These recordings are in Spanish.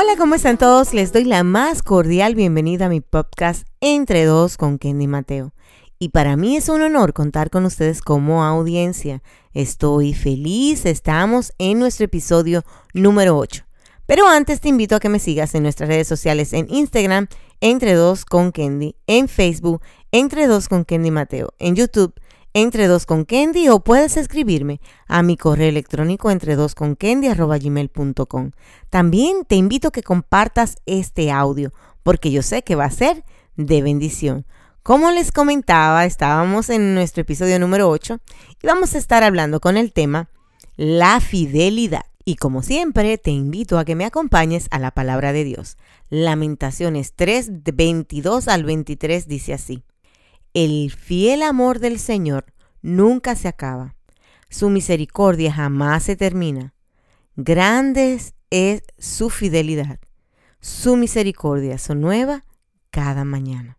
Hola, ¿cómo están todos? Les doy la más cordial bienvenida a mi podcast Entre Dos con Kenny Mateo. Y para mí es un honor contar con ustedes como audiencia. Estoy feliz, estamos en nuestro episodio número 8. Pero antes te invito a que me sigas en nuestras redes sociales en Instagram, Entre Dos con Kenny, en Facebook, Entre Dos con Kenny Mateo, en YouTube, entre dos con Candy o puedes escribirme a mi correo electrónico entre dos con gmail.com. También te invito a que compartas este audio porque yo sé que va a ser de bendición. Como les comentaba, estábamos en nuestro episodio número 8 y vamos a estar hablando con el tema la fidelidad. Y como siempre, te invito a que me acompañes a la palabra de Dios. Lamentaciones 3, 22 al 23 dice así. El fiel amor del Señor nunca se acaba. Su misericordia jamás se termina. Grande es su fidelidad. Su misericordia son nueva cada mañana.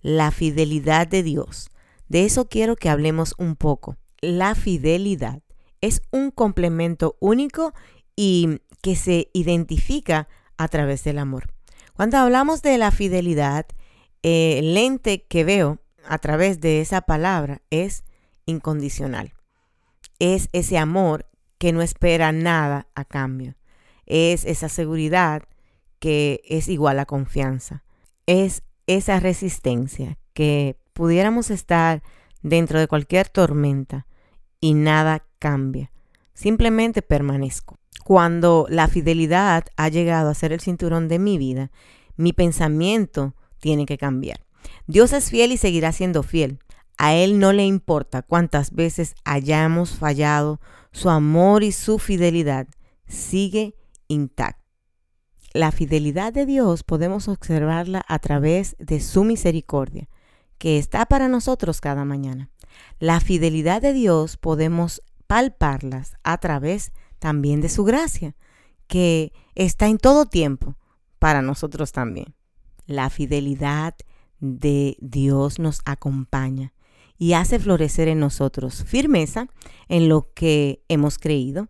La fidelidad de Dios. De eso quiero que hablemos un poco. La fidelidad es un complemento único y que se identifica a través del amor. Cuando hablamos de la fidelidad, el lente que veo a través de esa palabra es incondicional. Es ese amor que no espera nada a cambio. Es esa seguridad que es igual a confianza. Es esa resistencia que pudiéramos estar dentro de cualquier tormenta y nada cambia. Simplemente permanezco. Cuando la fidelidad ha llegado a ser el cinturón de mi vida, mi pensamiento tiene que cambiar. Dios es fiel y seguirá siendo fiel. A Él no le importa cuántas veces hayamos fallado, su amor y su fidelidad sigue intacto. La fidelidad de Dios podemos observarla a través de su misericordia, que está para nosotros cada mañana. La fidelidad de Dios podemos palparlas a través también de su gracia, que está en todo tiempo para nosotros también. La fidelidad de Dios nos acompaña y hace florecer en nosotros firmeza en lo que hemos creído,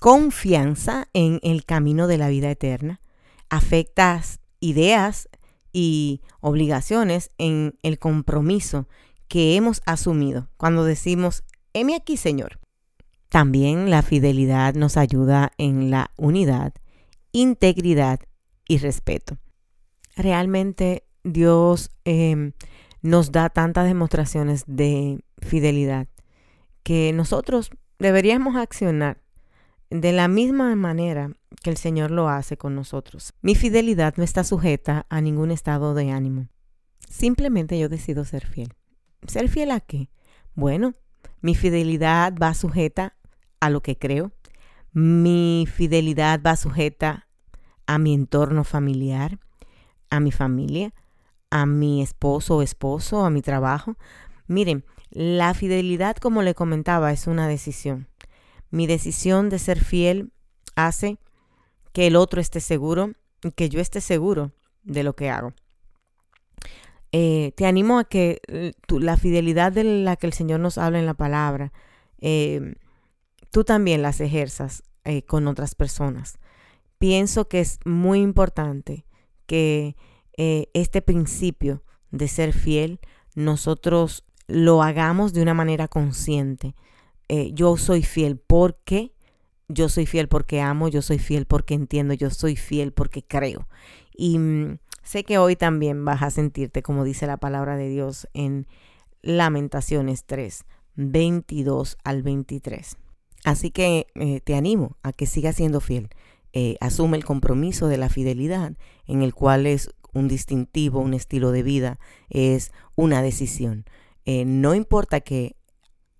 confianza en el camino de la vida eterna, afectas ideas y obligaciones en el compromiso que hemos asumido cuando decimos, heme aquí Señor. También la fidelidad nos ayuda en la unidad, integridad y respeto. Realmente Dios em, nos da tantas demostraciones de fidelidad que nosotros deberíamos accionar de la misma manera que el Señor lo hace con nosotros. Mi fidelidad no está sujeta a ningún estado de ánimo. Simplemente yo decido ser fiel. ¿Ser fiel a qué? Bueno, mi fidelidad va sujeta a lo que creo. Mi fidelidad va sujeta a mi entorno familiar, a mi familia, a mi esposo o esposo, a mi trabajo. Miren, la fidelidad, como le comentaba, es una decisión. Mi decisión de ser fiel hace que el otro esté seguro y que yo esté seguro de lo que hago. Eh, te animo a que eh, la fidelidad de la que el Señor nos habla en la palabra, eh, tú también las ejerzas con otras personas. Pienso que es muy importante que eh, este principio de ser fiel, nosotros lo hagamos de una manera consciente. Eh, yo soy fiel porque yo soy fiel porque amo, yo soy fiel porque entiendo, yo soy fiel porque creo. Y mm, sé que hoy también vas a sentirte, como dice la palabra de Dios en Lamentaciones 3, 22 al 23. Así que eh, te animo a que sigas siendo fiel. asume el compromiso de la fidelidad, en el cual es un distintivo, un estilo de vida, es una decisión. Eh, no importa que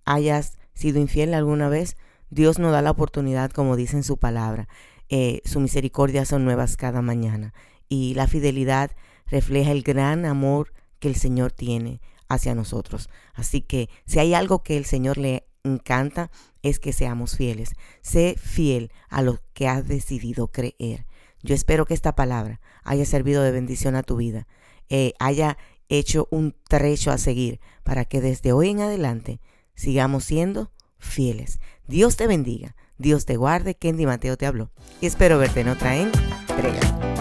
hayas sido infiel alguna vez, Dios nos da la oportunidad, como dice en su palabra. Eh, su misericordia son nuevas cada mañana y la fidelidad refleja el gran amor que el Señor tiene hacia nosotros. Así que si hay algo que el Señor le encanta, es que seamos fieles. Sé fiel a lo que has decidido creer. Yo espero que esta palabra haya servido de bendición a tu vida, eh, haya hecho un trecho a seguir para que desde hoy en adelante sigamos siendo fieles. Dios te bendiga, Dios te guarde, Kendi Mateo te habló y espero verte en otra en estrellas.